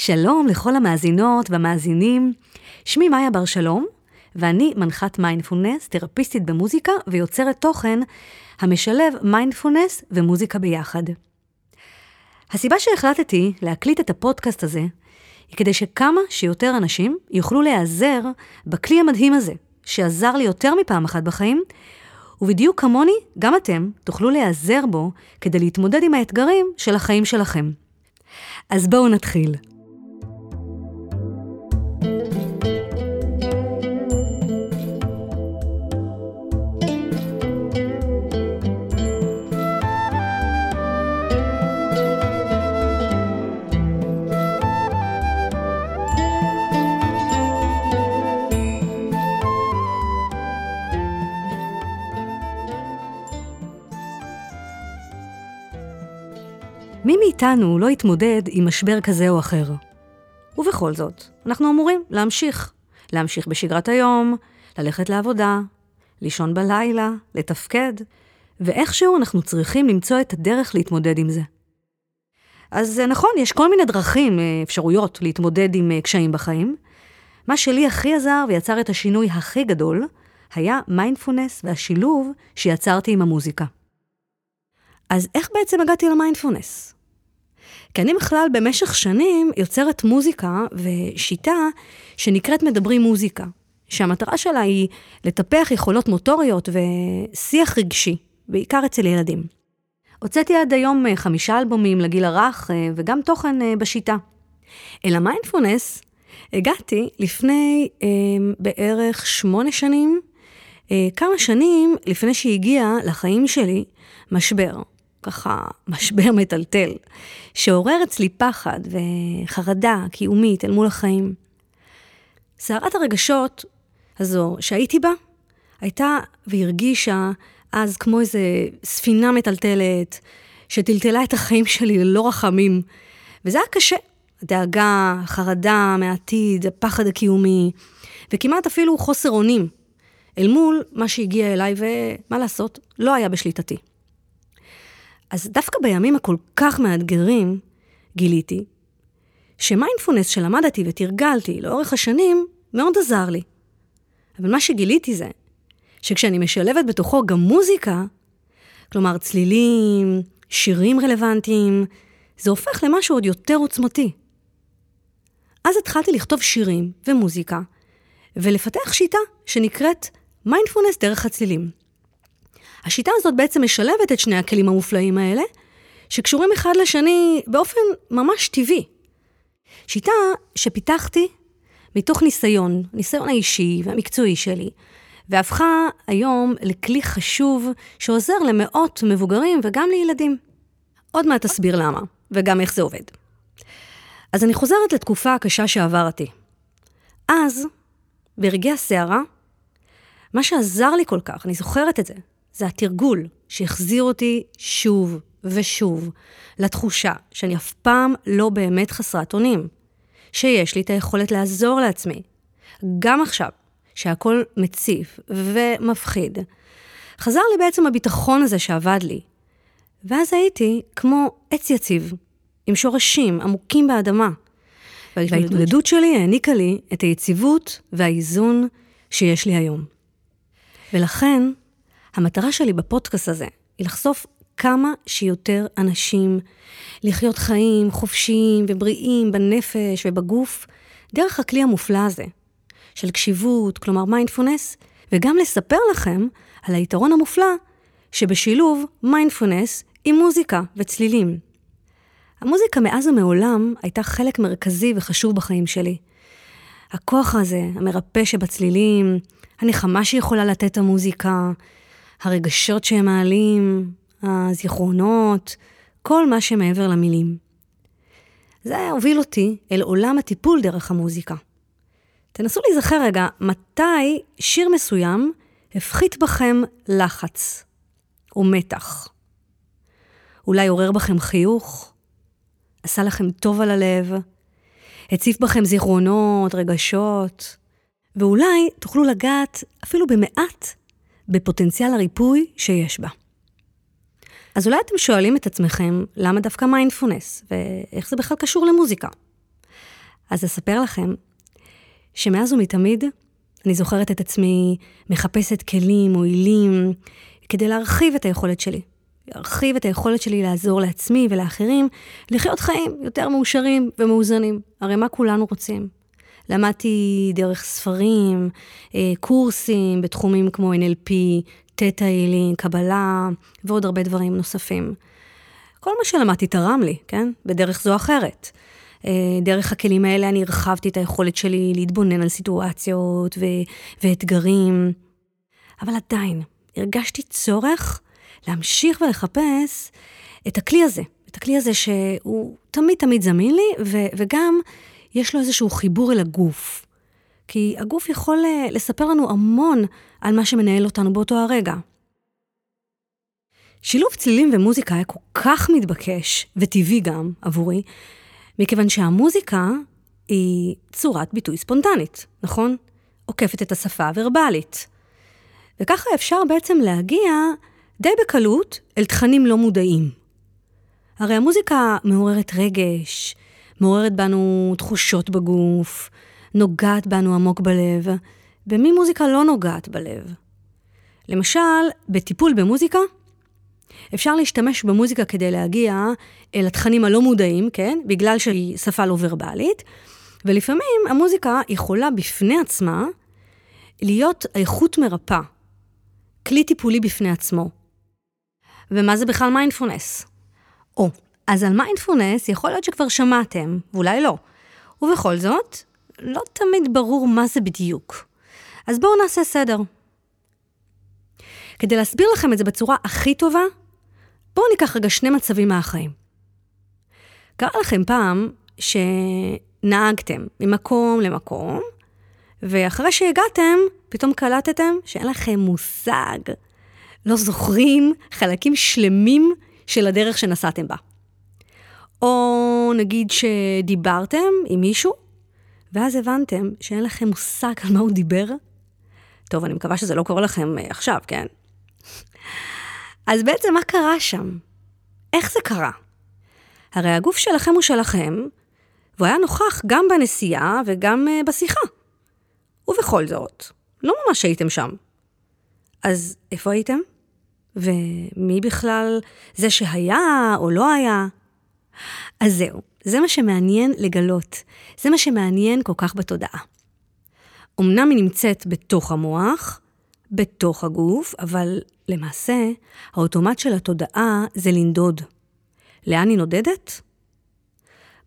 שלום לכל המאזינות והמאזינים. שמי מאיה בר שלום, ואני מנחת מיינדפולנס, תרפיסטית במוזיקה ויוצרת תוכן המשלב מיינדפולנס ומוזיקה ביחד. הסיבה שהחלטתי להקליט את הפודקאסט הזה, היא כדי שכמה שיותר אנשים יוכלו להיעזר בכלי המדהים הזה, שעזר לי יותר מפעם אחת בחיים, ובדיוק כמוני, גם אתם תוכלו להיעזר בו כדי להתמודד עם האתגרים של החיים שלכם. אז בואו נתחיל. מי מאיתנו לא יתמודד עם משבר כזה או אחר? ובכל זאת, אנחנו אמורים להמשיך. להמשיך בשגרת היום, ללכת לעבודה, לישון בלילה, לתפקד, ואיכשהו אנחנו צריכים למצוא את הדרך להתמודד עם זה. אז נכון, יש כל מיני דרכים, אה, אפשרויות, להתמודד עם אה, קשיים בחיים. מה שלי הכי עזר ויצר את השינוי הכי גדול, היה מיינדפולנס והשילוב שיצרתי עם המוזיקה. אז איך בעצם הגעתי למיינדפולנס? כי אני בכלל במשך שנים יוצרת מוזיקה ושיטה שנקראת מדברים מוזיקה, שהמטרה שלה היא לטפח יכולות מוטוריות ושיח רגשי, בעיקר אצל ילדים. הוצאתי עד היום אה, חמישה אלבומים לגיל הרך אה, וגם תוכן אה, בשיטה. אל המיינדפולנס הגעתי לפני אה, בערך שמונה שנים, אה, כמה שנים לפני שהגיע לחיים שלי משבר. ככה משבר מטלטל, שעורר אצלי פחד וחרדה קיומית אל מול החיים. סערת הרגשות הזו שהייתי בה, הייתה והרגישה אז כמו איזה ספינה מטלטלת, שטלטלה את החיים שלי ללא רחמים. וזה היה קשה. הדאגה, החרדה מהעתיד, הפחד הקיומי, וכמעט אפילו חוסר אונים, אל מול מה שהגיע אליי, ומה לעשות, לא היה בשליטתי. אז דווקא בימים הכל כך מאתגרים, גיליתי שמיינדפולנס שלמדתי ותרגלתי לאורך השנים, מאוד עזר לי. אבל מה שגיליתי זה, שכשאני משלבת בתוכו גם מוזיקה, כלומר צלילים, שירים רלוונטיים, זה הופך למשהו עוד יותר עוצמתי. אז התחלתי לכתוב שירים ומוזיקה, ולפתח שיטה שנקראת מיינדפולנס דרך הצלילים. השיטה הזאת בעצם משלבת את שני הכלים המופלאים האלה, שקשורים אחד לשני באופן ממש טבעי. שיטה שפיתחתי מתוך ניסיון, ניסיון האישי והמקצועי שלי, והפכה היום לכלי חשוב שעוזר למאות מבוגרים וגם לילדים. עוד מעט אסביר למה, וגם איך זה עובד. אז אני חוזרת לתקופה הקשה שעברתי. אז, ברגעי הסערה, מה שעזר לי כל כך, אני זוכרת את זה, זה התרגול שהחזיר אותי שוב ושוב לתחושה שאני אף פעם לא באמת חסרת אונים, שיש לי את היכולת לעזור לעצמי. גם עכשיו, שהכל מציף ומפחיד, חזר לי בעצם הביטחון הזה שעבד לי. ואז הייתי כמו עץ יציב, עם שורשים עמוקים באדמה. וההתמודדות שלי העניקה לי את היציבות והאיזון שיש לי היום. ולכן, המטרה שלי בפודקאסט הזה היא לחשוף כמה שיותר אנשים לחיות חיים חופשיים ובריאים בנפש ובגוף, דרך הכלי המופלא הזה, של קשיבות, כלומר מיינדפולנס, וגם לספר לכם על היתרון המופלא שבשילוב מיינדפולנס עם מוזיקה וצלילים. המוזיקה מאז ומעולם הייתה חלק מרכזי וחשוב בחיים שלי. הכוח הזה, המרפא שבצלילים, הנחמה שיכולה לתת המוזיקה, הרגשות שהם מעלים, הזיכרונות, כל מה שמעבר למילים. זה הוביל אותי אל עולם הטיפול דרך המוזיקה. תנסו להיזכר רגע, מתי שיר מסוים הפחית בכם לחץ או מתח? אולי עורר בכם חיוך? עשה לכם טוב על הלב? הציף בכם זיכרונות, רגשות? ואולי תוכלו לגעת אפילו במעט בפוטנציאל הריפוי שיש בה. אז אולי אתם שואלים את עצמכם, למה דווקא מיינדפולנס, ואיך זה בכלל קשור למוזיקה? אז אספר לכם שמאז ומתמיד אני זוכרת את עצמי מחפשת כלים מועילים כדי להרחיב את היכולת שלי. להרחיב את היכולת שלי לעזור לעצמי ולאחרים לחיות חיים יותר מאושרים ומאוזנים. הרי מה כולנו רוצים? למדתי דרך ספרים, אה, קורסים בתחומים כמו NLP, תטא הילינג, קבלה ועוד הרבה דברים נוספים. כל מה שלמדתי תרם לי, כן? בדרך זו אחרת. אה, דרך הכלים האלה אני הרחבתי את היכולת שלי להתבונן על סיטואציות ו- ואתגרים, אבל עדיין הרגשתי צורך להמשיך ולחפש את הכלי הזה, את הכלי הזה שהוא תמיד תמיד זמין לי, ו- וגם יש לו איזשהו חיבור אל הגוף. כי הגוף יכול אה, לספר לנו המון על מה שמנהל אותנו באותו הרגע. שילוב צלילים ומוזיקה היה כל כך מתבקש, וטבעי גם עבורי, מכיוון שהמוזיקה היא צורת ביטוי ספונטנית, נכון? עוקפת את השפה הוורבלית. וככה אפשר בעצם להגיע די בקלות אל תכנים לא מודעים. הרי המוזיקה מעוררת רגש, מעוררת בנו תחושות בגוף, נוגעת בנו עמוק בלב, במי מוזיקה לא נוגעת בלב. למשל, בטיפול במוזיקה, אפשר להשתמש במוזיקה כדי להגיע אל התכנים הלא מודעים, כן? בגלל שהיא שפה לא ורבלית, ולפעמים המוזיקה יכולה בפני עצמה להיות איכות מרפאה, כלי טיפולי בפני עצמו. ומה זה בכלל מיינדפולנס? או, אז על מיינדפולנס יכול להיות שכבר שמעתם, ואולי לא. ובכל זאת, לא תמיד ברור מה זה בדיוק. אז בואו נעשה סדר. כדי להסביר לכם את זה בצורה הכי טובה, בואו ניקח רגע שני מצבים מהחיים. קרה לכם פעם שנהגתם ממקום למקום, ואחרי שהגעתם, פתאום קלטתם שאין לכם מושג, לא זוכרים חלקים שלמים של הדרך שנסעתם בה. או נגיד שדיברתם עם מישהו, ואז הבנתם שאין לכם מושג על מה הוא דיבר. טוב, אני מקווה שזה לא קורה לכם אה, עכשיו, כן? אז בעצם מה קרה שם? איך זה קרה? הרי הגוף שלכם הוא שלכם, והוא היה נוכח גם בנסיעה וגם uh, בשיחה. ובכל זאת, לא ממש הייתם שם. אז איפה הייתם? ומי בכלל זה שהיה או לא היה? אז זהו, זה מה שמעניין לגלות. זה מה שמעניין כל כך בתודעה. אמנם היא נמצאת בתוך המוח, בתוך הגוף, אבל למעשה, האוטומט של התודעה זה לנדוד. לאן היא נודדת?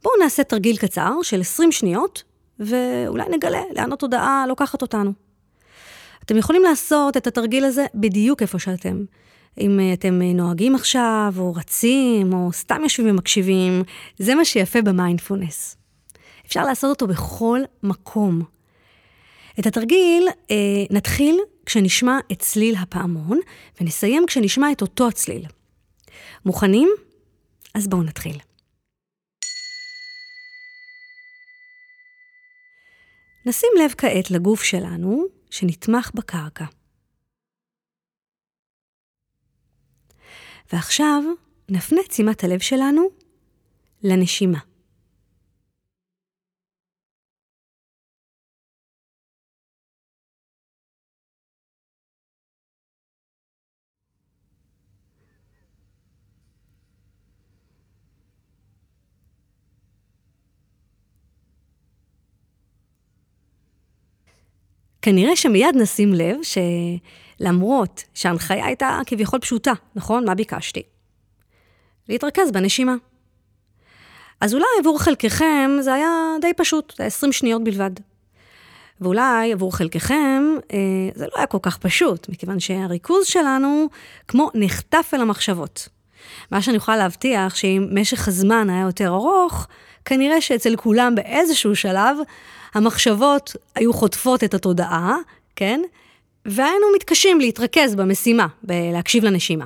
בואו נעשה תרגיל קצר של 20 שניות, ואולי נגלה לאן התודעה לוקחת אותנו. אתם יכולים לעשות את התרגיל הזה בדיוק איפה שאתם. אם אתם נוהגים עכשיו, או רצים, או סתם יושבים ומקשיבים, זה מה שיפה במיינדפולנס. אפשר לעשות אותו בכל מקום. את התרגיל אה, נתחיל כשנשמע את צליל הפעמון, ונסיים כשנשמע את אותו הצליל. מוכנים? אז בואו נתחיל. נשים לב כעת לגוף שלנו, שנתמך בקרקע. ועכשיו נפנה תשימת הלב שלנו לנשימה. כנראה שמיד נשים לב שלמרות שההנחיה הייתה כביכול פשוטה, נכון? מה ביקשתי? להתרכז בנשימה. אז אולי עבור חלקכם זה היה די פשוט, זה 20 שניות בלבד. ואולי עבור חלקכם אה, זה לא היה כל כך פשוט, מכיוון שהריכוז שלנו כמו נחטף אל המחשבות. מה שאני יכולה להבטיח שאם משך הזמן היה יותר ארוך, כנראה שאצל כולם באיזשהו שלב המחשבות היו חוטפות את התודעה, כן? והיינו מתקשים להתרכז במשימה, בלהקשיב לנשימה.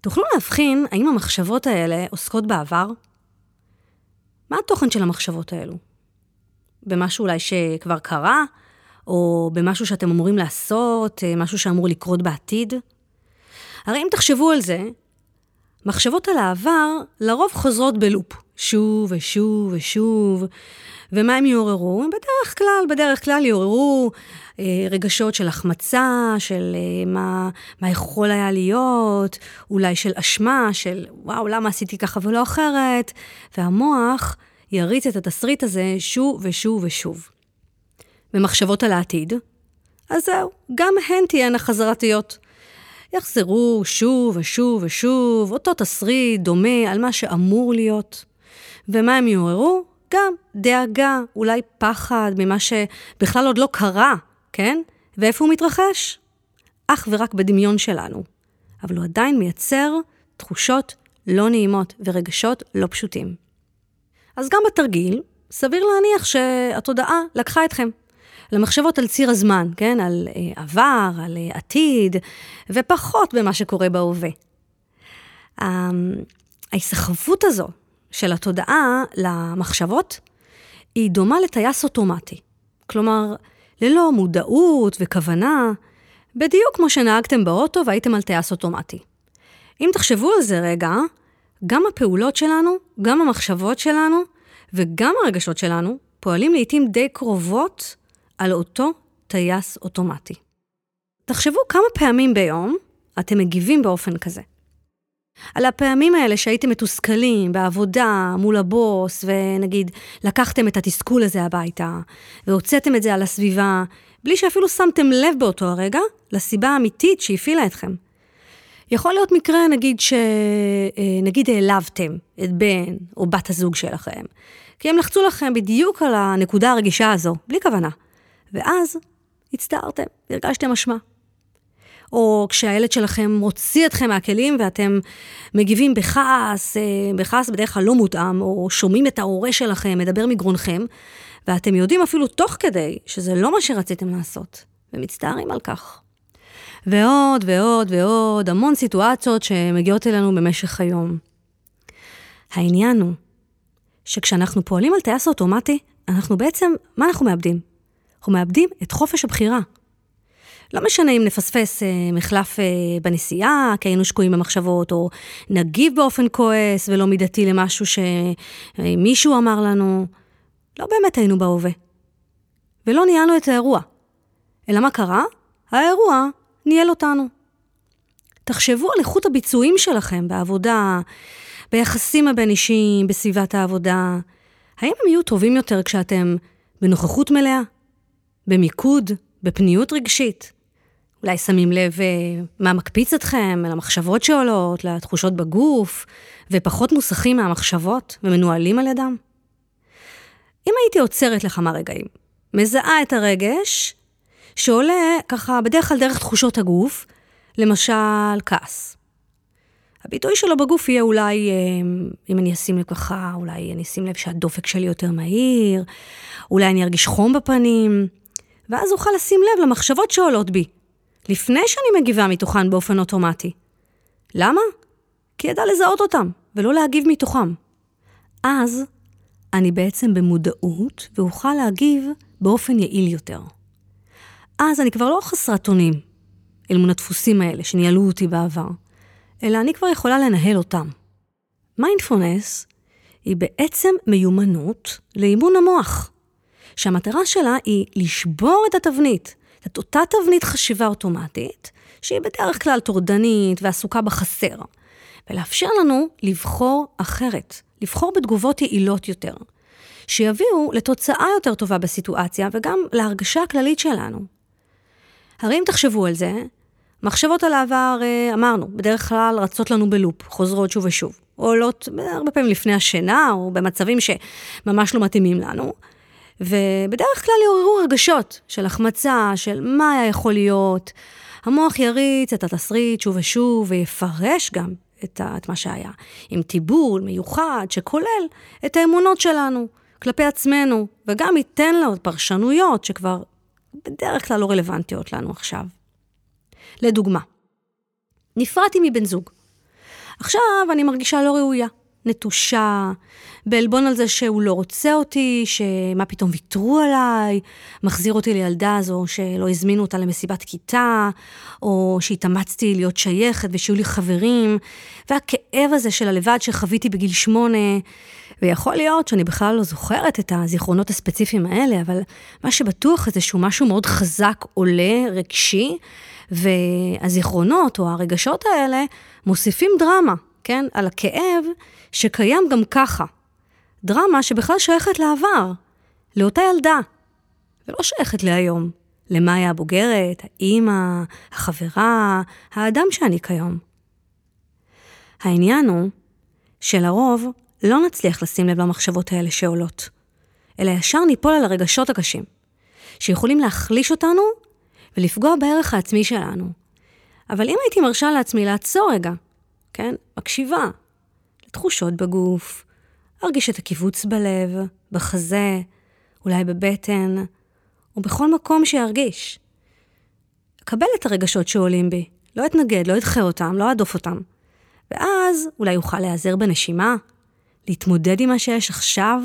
תוכלו להבחין האם המחשבות האלה עוסקות בעבר? מה התוכן של המחשבות האלו? במשהו אולי שכבר קרה? או במשהו שאתם אמורים לעשות, משהו שאמור לקרות בעתיד? הרי אם תחשבו על זה, מחשבות על העבר לרוב חוזרות בלופ, שוב ושוב ושוב. ומה הם יעוררו? בדרך כלל, בדרך כלל יעוררו אה, רגשות של החמצה, של אה, מה, מה יכול היה להיות, אולי של אשמה, של וואו, למה עשיתי ככה ולא אחרת, והמוח יריץ את התסריט הזה שוב ושוב ושוב. ומחשבות על העתיד, אז זהו, גם הן תהיינה חזרתיות. יחזרו שוב ושוב ושוב, אותו תסריט דומה על מה שאמור להיות. ומה הם יעוררו? גם דאגה, אולי פחד ממה שבכלל עוד לא קרה, כן? ואיפה הוא מתרחש? אך ורק בדמיון שלנו. אבל הוא עדיין מייצר תחושות לא נעימות ורגשות לא פשוטים. אז גם בתרגיל, סביר להניח שהתודעה לקחה אתכם למחשבות על ציר הזמן, כן? על אה, עבר, על אה, עתיד, ופחות במה שקורה בהווה. אה, ההיסחבות הזו של התודעה למחשבות היא דומה לטייס אוטומטי. כלומר, ללא מודעות וכוונה, בדיוק כמו שנהגתם באוטו והייתם על טייס אוטומטי. אם תחשבו על זה רגע, גם הפעולות שלנו, גם המחשבות שלנו וגם הרגשות שלנו פועלים לעיתים די קרובות על אותו טייס אוטומטי. תחשבו כמה פעמים ביום אתם מגיבים באופן כזה. על הפעמים האלה שהייתם מתוסכלים בעבודה, מול הבוס, ונגיד לקחתם את התסכול הזה הביתה, והוצאתם את זה על הסביבה, בלי שאפילו שמתם לב באותו הרגע לסיבה האמיתית שהפעילה אתכם. יכול להיות מקרה, נגיד, שנגיד העלבתם את בן או בת הזוג שלכם, כי הם לחצו לכם בדיוק על הנקודה הרגישה הזו, בלי כוונה. ואז הצטערתם, הרגשתם אשמה. או כשהילד שלכם מוציא אתכם מהכלים ואתם מגיבים בכעס, אה, בכעס בדרך כלל לא מותאם, או שומעים את ההורה שלכם מדבר מגרונכם, ואתם יודעים אפילו תוך כדי שזה לא מה שרציתם לעשות, ומצטערים על כך. ועוד ועוד ועוד, המון סיטואציות שמגיעות אלינו במשך היום. העניין הוא שכשאנחנו פועלים על טייס אוטומטי, אנחנו בעצם, מה אנחנו מאבדים? אנחנו מאבדים את חופש הבחירה. לא משנה אם נפספס אה, מחלף אה, בנסיעה, כי היינו שקועים במחשבות, או נגיב באופן כועס ולא מידתי למשהו שמישהו אמר לנו. לא באמת היינו בהווה. ולא ניהלנו את האירוע. אלא מה קרה? האירוע ניהל אותנו. תחשבו על איכות הביצועים שלכם בעבודה, ביחסים הבין-אישיים, בסביבת העבודה. האם הם יהיו טובים יותר כשאתם בנוכחות מלאה? במיקוד? בפניות רגשית? אולי שמים לב אה, מה מקפיץ אתכם, למחשבות שעולות, לתחושות בגוף, ופחות מוסכים מהמחשבות ומנוהלים על ידם? אם הייתי עוצרת לכמה רגעים, מזהה את הרגש שעולה ככה בדרך כלל דרך תחושות הגוף, למשל כעס. הביטוי שלו בגוף יהיה אולי, אה, אם אני אשים לב ככה, אולי אני אשים לב שהדופק שלי יותר מהיר, אולי אני ארגיש חום בפנים, ואז אוכל לשים לב למחשבות שעולות בי, לפני שאני מגיבה מתוכן באופן אוטומטי. למה? כי ידע לזהות אותם, ולא להגיב מתוכם. אז אני בעצם במודעות, ואוכל להגיב באופן יעיל יותר. אז אני כבר לא חסרת אונים אל מול הדפוסים האלה שניהלו אותי בעבר, אלא אני כבר יכולה לנהל אותם. מיינדפולנס היא בעצם מיומנות לאימון המוח, שהמטרה שלה היא לשבור את התבנית, את אותה תבנית חשיבה אוטומטית, שהיא בדרך כלל טורדנית ועסוקה בחסר, ולאפשר לנו לבחור אחרת, לבחור בתגובות יעילות יותר, שיביאו לתוצאה יותר טובה בסיטואציה וגם להרגשה הכללית שלנו. הרי אם תחשבו על זה, מחשבות על העבר, אה, אמרנו, בדרך כלל רצות לנו בלופ, חוזרות שוב ושוב. עולות הרבה פעמים לפני השינה, או במצבים שממש לא מתאימים לנו. ובדרך כלל יעוררו הרגשות של החמצה, של מה היה יכול להיות. המוח יריץ את התסריט שוב ושוב ויפרש גם את, את מה שהיה, עם טיבול מיוחד שכולל את האמונות שלנו כלפי עצמנו, וגם ייתן לו פרשנויות שכבר בדרך כלל לא רלוונטיות לנו עכשיו. לדוגמה, נפרדתי מבן זוג. עכשיו אני מרגישה לא ראויה. נטושה, בעלבון על זה שהוא לא רוצה אותי, שמה פתאום ויתרו עליי, מחזיר אותי לילדה הזו שלא הזמינו אותה למסיבת כיתה, או שהתאמצתי להיות שייכת ושיהיו לי חברים, והכאב הזה של הלבד שחוויתי בגיל שמונה, ויכול להיות שאני בכלל לא זוכרת את הזיכרונות הספציפיים האלה, אבל מה שבטוח זה שהוא משהו מאוד חזק, עולה, רגשי, והזיכרונות או הרגשות האלה מוסיפים דרמה, כן? על הכאב שקיים גם ככה. דרמה שבכלל שייכת לעבר, לאותה ילדה, ולא שייכת להיום, למאיה הבוגרת, האימא, החברה, האדם שאני כיום. העניין הוא שלרוב לא נצליח לשים לב למחשבות האלה שעולות, אלא ישר ניפול על הרגשות הקשים, שיכולים להחליש אותנו ולפגוע בערך העצמי שלנו. אבל אם הייתי מרשה לעצמי לעצור רגע, כן, מקשיבה לתחושות בגוף, ארגיש את הקיבוץ בלב, בחזה, אולי בבטן, ובכל מקום שירגיש. אקבל את הרגשות שעולים בי, לא אתנגד, לא אדחה אותם, לא אדוף אותם. ואז אולי אוכל להיעזר בנשימה, להתמודד עם מה שיש עכשיו,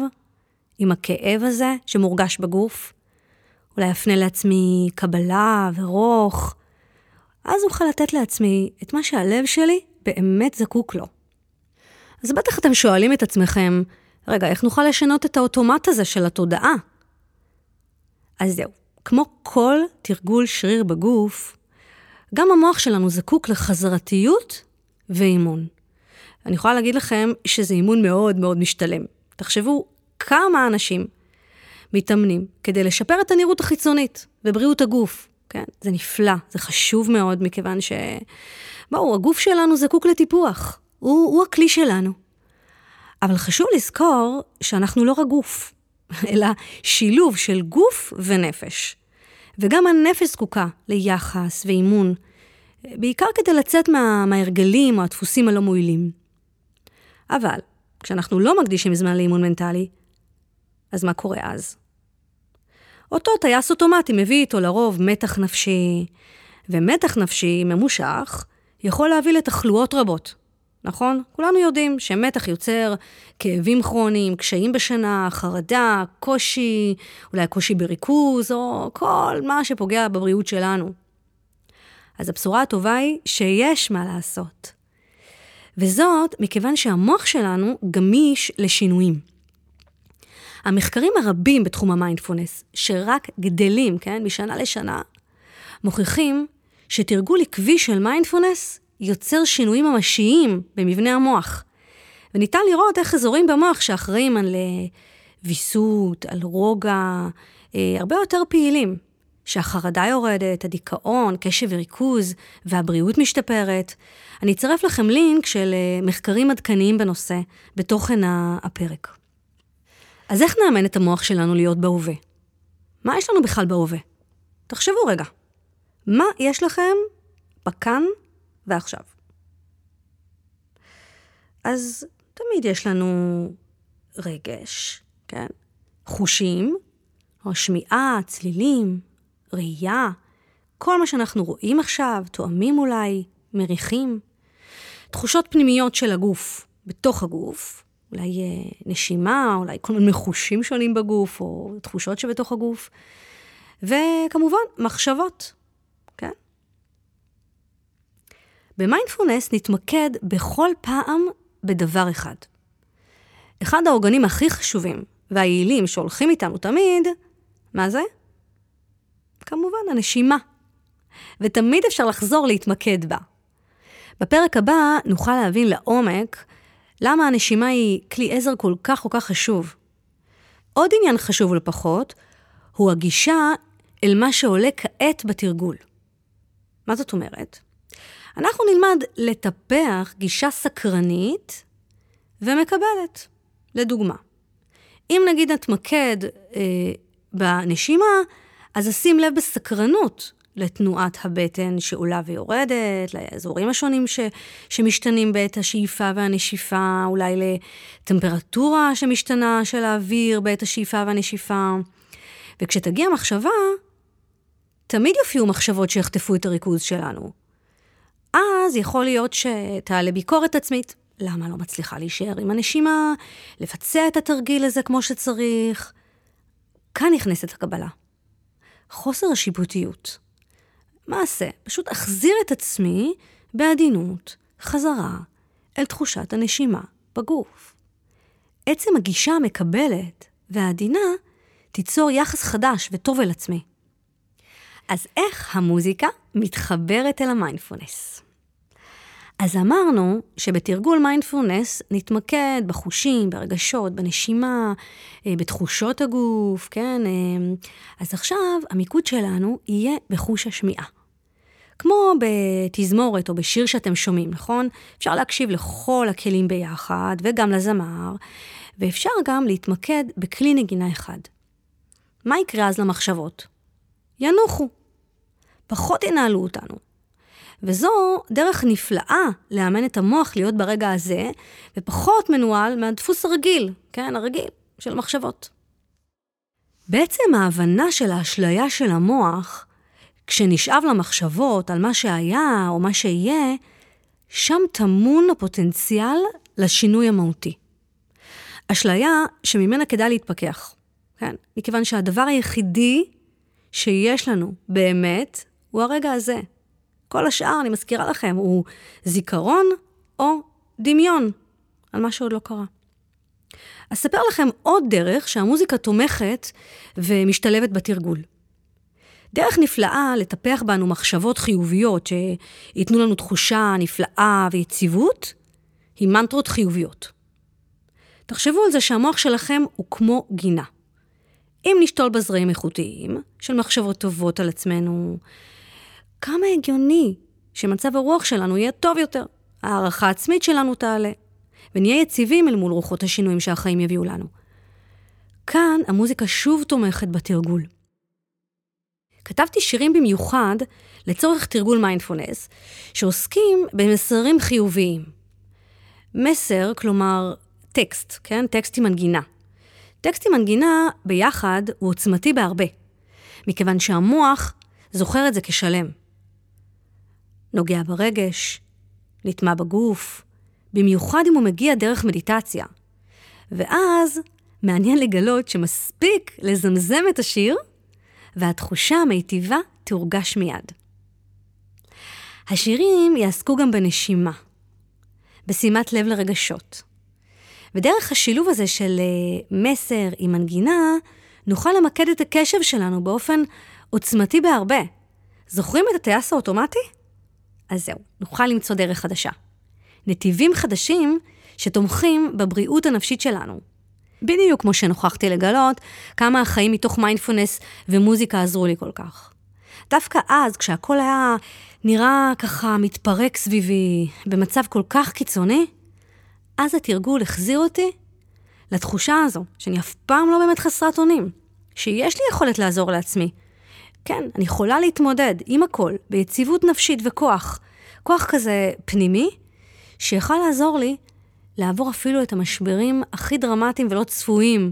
עם הכאב הזה שמורגש בגוף. אולי אפנה לעצמי קבלה ורוך. אז אוכל לתת לעצמי את מה שהלב שלי באמת זקוק לו. אז בטח אתם שואלים את עצמכם, רגע, איך נוכל לשנות את האוטומט הזה של התודעה? אז זהו, כמו כל תרגול שריר בגוף, גם המוח שלנו זקוק לחזרתיות ואימון. אני יכולה להגיד לכם שזה אימון מאוד מאוד משתלם. תחשבו כמה אנשים מתאמנים כדי לשפר את הנראות החיצונית ובריאות הגוף. כן, זה נפלא, זה חשוב מאוד, מכיוון ש... בואו, הגוף שלנו זקוק לטיפוח, הוא, הוא הכלי שלנו. אבל חשוב לזכור שאנחנו לא רק גוף, אלא שילוב של גוף ונפש. וגם הנפש זקוקה ליחס ואימון, בעיקר כדי לצאת מה, מההרגלים או הדפוסים הלא מועילים. אבל כשאנחנו לא מקדישים זמן לאימון מנטלי, אז מה קורה אז? אותו טייס אוטומטי מביא איתו לרוב מתח נפשי, ומתח נפשי ממושך יכול להביא לתחלואות רבות. נכון? כולנו יודעים שמתח יוצר כאבים כרוניים, קשיים בשינה, חרדה, קושי, אולי קושי בריכוז, או כל מה שפוגע בבריאות שלנו. אז הבשורה הטובה היא שיש מה לעשות. וזאת מכיוון שהמוח שלנו גמיש לשינויים. המחקרים הרבים בתחום המיינדפולנס, שרק גדלים, כן, משנה לשנה, מוכיחים שתרגול עקבי של מיינדפולנס יוצר שינויים ממשיים במבנה המוח. וניתן לראות איך אזורים במוח שאחראים על אה, ויסות, על רוגע, אה, הרבה יותר פעילים. שהחרדה יורדת, הדיכאון, קשב וריכוז והבריאות משתפרת. אני אצרף לכם לינק של אה, מחקרים עדכניים בנושא בתוכן הפרק. אז איך נאמן את המוח שלנו להיות בהווה? מה יש לנו בכלל בהווה? תחשבו רגע, מה יש לכם בכאן ועכשיו? אז תמיד יש לנו רגש, כן? חושים, או שמיעה, צלילים, ראייה, כל מה שאנחנו רואים עכשיו, תואמים אולי, מריחים. תחושות פנימיות של הגוף, בתוך הגוף, אולי אה, נשימה, אולי כל מיני חושים שונים בגוף, או תחושות שבתוך הגוף, וכמובן, מחשבות, כן? במיינדפולנס נתמקד בכל פעם בדבר אחד. אחד העוגנים הכי חשובים והיעילים שהולכים איתנו תמיד, מה זה? כמובן, הנשימה. ותמיד אפשר לחזור להתמקד בה. בפרק הבא נוכל להבין לעומק למה הנשימה היא כלי עזר כל כך כל כך חשוב. עוד עניין חשוב ולפחות, הוא הגישה אל מה שעולה כעת בתרגול. מה זאת אומרת? אנחנו נלמד לטפח גישה סקרנית ומקבלת. לדוגמה, אם נגיד נתמקד אה, בנשימה, אז אשים לב בסקרנות לתנועת הבטן שעולה ויורדת, לאזורים השונים ש, שמשתנים בעת השאיפה והנשיפה, אולי לטמפרטורה שמשתנה של האוויר בעת השאיפה והנשיפה. וכשתגיע מחשבה, תמיד יופיעו מחשבות שיחטפו את הריכוז שלנו. אז יכול להיות שתעלה ביקורת עצמית. למה לא מצליחה להישאר עם הנשימה, לבצע את התרגיל הזה כמו שצריך? כאן נכנסת הקבלה. חוסר השיפוטיות. מה אעשה? פשוט אחזיר את עצמי בעדינות, חזרה, אל תחושת הנשימה בגוף. עצם הגישה המקבלת והעדינה תיצור יחס חדש וטוב אל עצמי. אז איך המוזיקה מתחברת אל המיינדפולנס? אז אמרנו שבתרגול מיינדפולנס נתמקד בחושים, ברגשות, בנשימה, אה, בתחושות הגוף, כן? אה, אז עכשיו המיקוד שלנו יהיה בחוש השמיעה. כמו בתזמורת או בשיר שאתם שומעים, נכון? אפשר להקשיב לכל הכלים ביחד וגם לזמר, ואפשר גם להתמקד בכלי נגינה אחד. מה יקרה אז למחשבות? ינוחו. פחות ינהלו אותנו. וזו דרך נפלאה לאמן את המוח להיות ברגע הזה, ופחות מנוהל מהדפוס הרגיל, כן, הרגיל, של מחשבות. בעצם ההבנה של האשליה של המוח, כשנשאב למחשבות על מה שהיה או מה שיהיה, שם טמון הפוטנציאל לשינוי המהותי. אשליה שממנה כדאי להתפכח, כן? מכיוון שהדבר היחידי שיש לנו באמת הוא הרגע הזה. כל השאר, אני מזכירה לכם, הוא זיכרון או דמיון על מה שעוד לא קרה. אספר לכם עוד דרך שהמוזיקה תומכת ומשתלבת בתרגול. דרך נפלאה לטפח בנו מחשבות חיוביות שייתנו לנו תחושה נפלאה ויציבות, היא מנטרות חיוביות. תחשבו על זה שהמוח שלכם הוא כמו גינה. אם נשתול בזרעים איכותיים של מחשבות טובות על עצמנו, כמה הגיוני שמצב הרוח שלנו יהיה טוב יותר, הערכה העצמית שלנו תעלה, ונהיה יציבים אל מול רוחות השינויים שהחיים יביאו לנו. כאן המוזיקה שוב תומכת בתרגול. כתבתי שירים במיוחד לצורך תרגול מיינדפולנס, שעוסקים במסרים חיוביים. מסר, כלומר טקסט, כן? טקסט עם מנגינה. טקסט עם מנגינה ביחד הוא עוצמתי בהרבה, מכיוון שהמוח זוכר את זה כשלם. נוגע ברגש, נטמע בגוף, במיוחד אם הוא מגיע דרך מדיטציה. ואז מעניין לגלות שמספיק לזמזם את השיר, והתחושה המיטיבה תורגש מיד. השירים יעסקו גם בנשימה, בשימת לב לרגשות. ודרך השילוב הזה של אה, מסר עם מנגינה, נוכל למקד את הקשב שלנו באופן עוצמתי בהרבה. זוכרים את הטייס האוטומטי? אז זהו, נוכל למצוא דרך חדשה. נתיבים חדשים שתומכים בבריאות הנפשית שלנו. בדיוק כמו שנוכחתי לגלות כמה החיים מתוך מיינדפולנס ומוזיקה עזרו לי כל כך. דווקא אז, כשהכול היה נראה ככה מתפרק סביבי, במצב כל כך קיצוני, אז התרגול החזיר אותי לתחושה הזו, שאני אף פעם לא באמת חסרת אונים, שיש לי יכולת לעזור לעצמי. כן, אני יכולה להתמודד עם הכל, ביציבות נפשית וכוח. כוח כזה פנימי, שיכול לעזור לי לעבור אפילו את המשברים הכי דרמטיים ולא צפויים,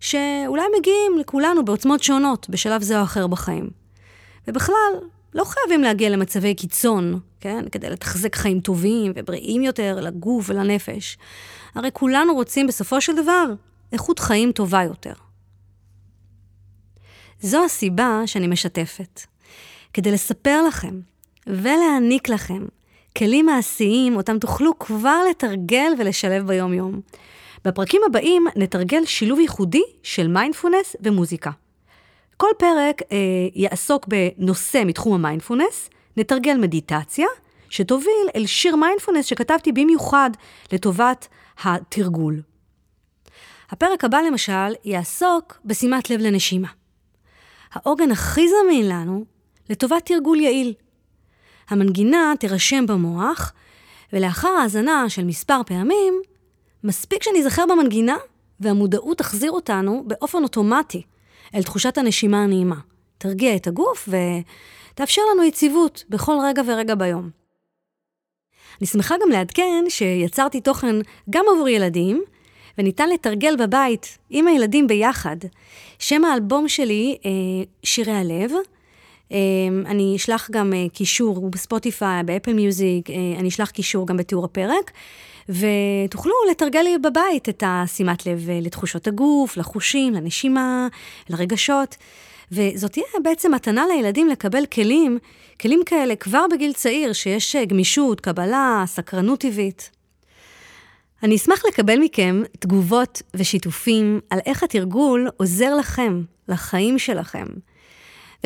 שאולי מגיעים לכולנו בעוצמות שונות בשלב זה או אחר בחיים. ובכלל, לא חייבים להגיע למצבי קיצון, כן? כדי לתחזק חיים טובים ובריאים יותר לגוף ולנפש. הרי כולנו רוצים בסופו של דבר איכות חיים טובה יותר. זו הסיבה שאני משתפת. כדי לספר לכם ולהעניק לכם כלים מעשיים אותם תוכלו כבר לתרגל ולשלב ביום-יום. בפרקים הבאים נתרגל שילוב ייחודי של מיינדפולנס ומוזיקה. כל פרק אה, יעסוק בנושא מתחום המיינדפולנס, נתרגל מדיטציה, שתוביל אל שיר מיינדפולנס שכתבתי במיוחד לטובת התרגול. הפרק הבא למשל יעסוק בשימת לב לנשימה. העוגן הכי זמין לנו לטובת תרגול יעיל. המנגינה תירשם במוח, ולאחר האזנה של מספר פעמים, מספיק שניזכר במנגינה והמודעות תחזיר אותנו באופן אוטומטי אל תחושת הנשימה הנעימה. תרגיע את הגוף ותאפשר לנו יציבות בכל רגע ורגע ביום. אני שמחה גם לעדכן שיצרתי תוכן גם עבור ילדים, וניתן לתרגל בבית עם הילדים ביחד. שם האלבום שלי, אה, שירי הלב. אה, אני אשלח גם אה, קישור בספוטיפיי, באפל מיוזיק, אני אשלח קישור גם בתיאור הפרק. ותוכלו לתרגל לי בבית את השימת לב לתחושות הגוף, לחושים, לנשימה, לרגשות. וזאת תהיה בעצם מתנה לילדים לקבל כלים, כלים כאלה כבר בגיל צעיר, שיש גמישות, קבלה, סקרנות טבעית. אני אשמח לקבל מכם תגובות ושיתופים על איך התרגול עוזר לכם, לחיים שלכם.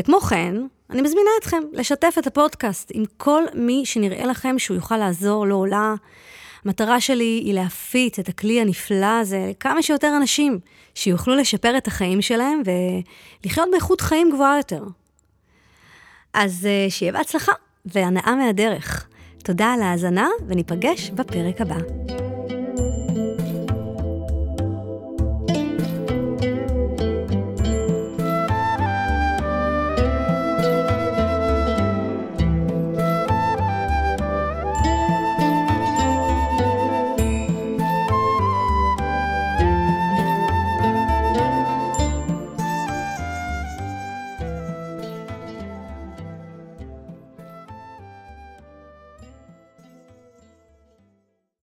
וכמו כן, אני מזמינה אתכם לשתף את הפודקאסט עם כל מי שנראה לכם שהוא יוכל לעזור לו או לה. המטרה שלי היא להפיץ את הכלי הנפלא הזה לכמה שיותר אנשים שיוכלו לשפר את החיים שלהם ולחיות באיכות חיים גבוהה יותר. אז אה, שיהיה בהצלחה והנאה מהדרך. תודה על ההאזנה וניפגש בפרק הבא.